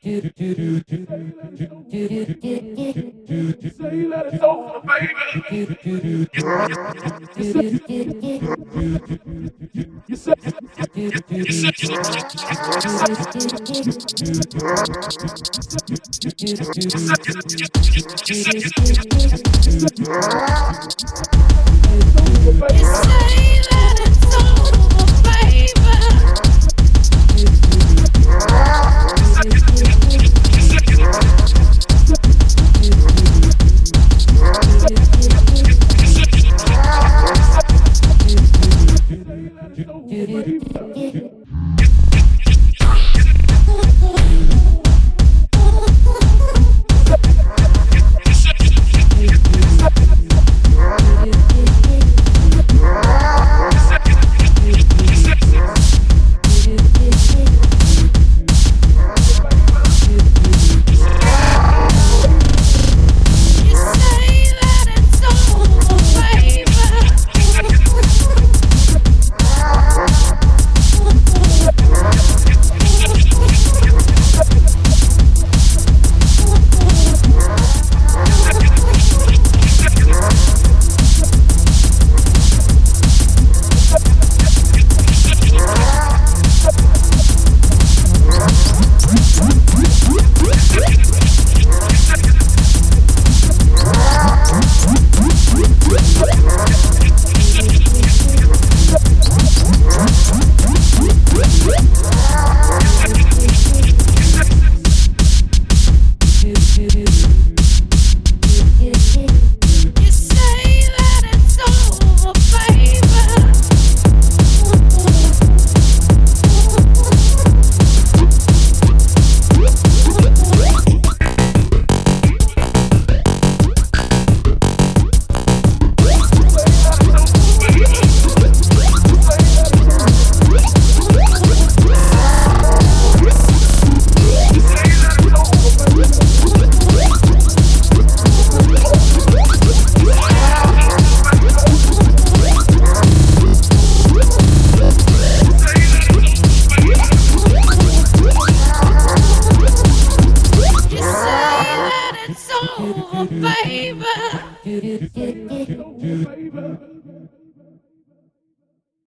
Say that it's over, baby. You said, you said, You say that Thank you. do do do do do